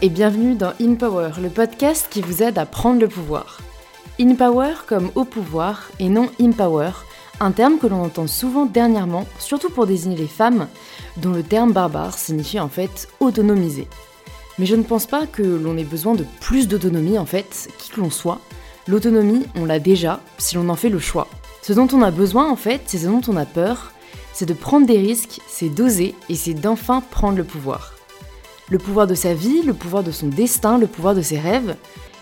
et bienvenue dans In Power, le podcast qui vous aide à prendre le pouvoir. In Power comme au pouvoir et non Empower, un terme que l'on entend souvent dernièrement, surtout pour désigner les femmes, dont le terme barbare signifie en fait autonomiser. Mais je ne pense pas que l'on ait besoin de plus d'autonomie en fait, qui que l'on soit. L'autonomie, on l'a déjà, si l'on en fait le choix. Ce dont on a besoin en fait, c'est ce dont on a peur, c'est de prendre des risques, c'est d'oser et c'est d'enfin prendre le pouvoir. Le pouvoir de sa vie, le pouvoir de son destin, le pouvoir de ses rêves.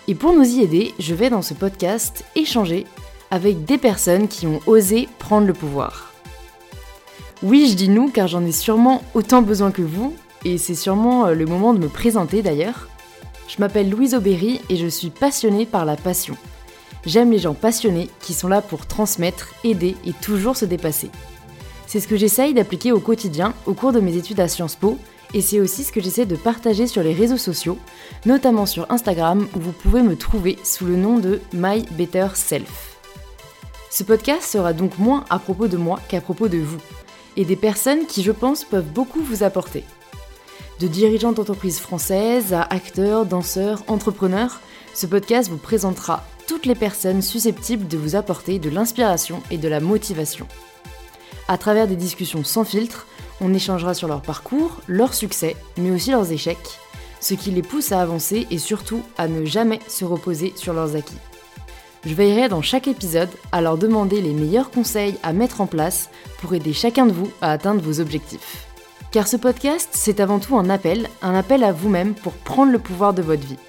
Et pour nous y aider, je vais dans ce podcast échanger avec des personnes qui ont osé prendre le pouvoir. Oui, je dis nous car j'en ai sûrement autant besoin que vous, et c'est sûrement euh, le moment de me présenter d'ailleurs. Je m'appelle Louise Aubéry et je suis passionnée par la passion. J'aime les gens passionnés qui sont là pour transmettre, aider et toujours se dépasser. C'est ce que j'essaye d'appliquer au quotidien au cours de mes études à Sciences Po, et c'est aussi ce que j'essaie de partager sur les réseaux sociaux, notamment sur Instagram où vous pouvez me trouver sous le nom de My Better Self. Ce podcast sera donc moins à propos de moi qu'à propos de vous, et des personnes qui je pense peuvent beaucoup vous apporter. De dirigeants d'entreprises françaises à acteurs, danseurs, entrepreneurs, ce podcast vous présentera toutes les personnes susceptibles de vous apporter de l'inspiration et de la motivation. À travers des discussions sans filtre, on échangera sur leur parcours, leurs succès, mais aussi leurs échecs, ce qui les pousse à avancer et surtout à ne jamais se reposer sur leurs acquis. Je veillerai dans chaque épisode à leur demander les meilleurs conseils à mettre en place pour aider chacun de vous à atteindre vos objectifs. Car ce podcast, c'est avant tout un appel, un appel à vous-même pour prendre le pouvoir de votre vie.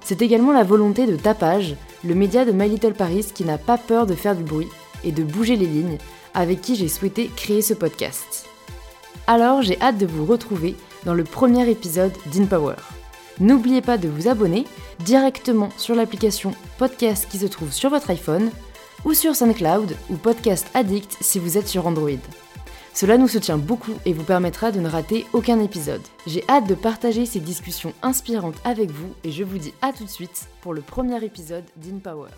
C'est également la volonté de Tapage, le média de My Little Paris qui n'a pas peur de faire du bruit et de bouger les lignes, avec qui j'ai souhaité créer ce podcast. Alors j'ai hâte de vous retrouver dans le premier épisode d'InPower. N'oubliez pas de vous abonner directement sur l'application podcast qui se trouve sur votre iPhone ou sur SoundCloud ou Podcast Addict si vous êtes sur Android. Cela nous soutient beaucoup et vous permettra de ne rater aucun épisode. J'ai hâte de partager ces discussions inspirantes avec vous et je vous dis à tout de suite pour le premier épisode d'InPower.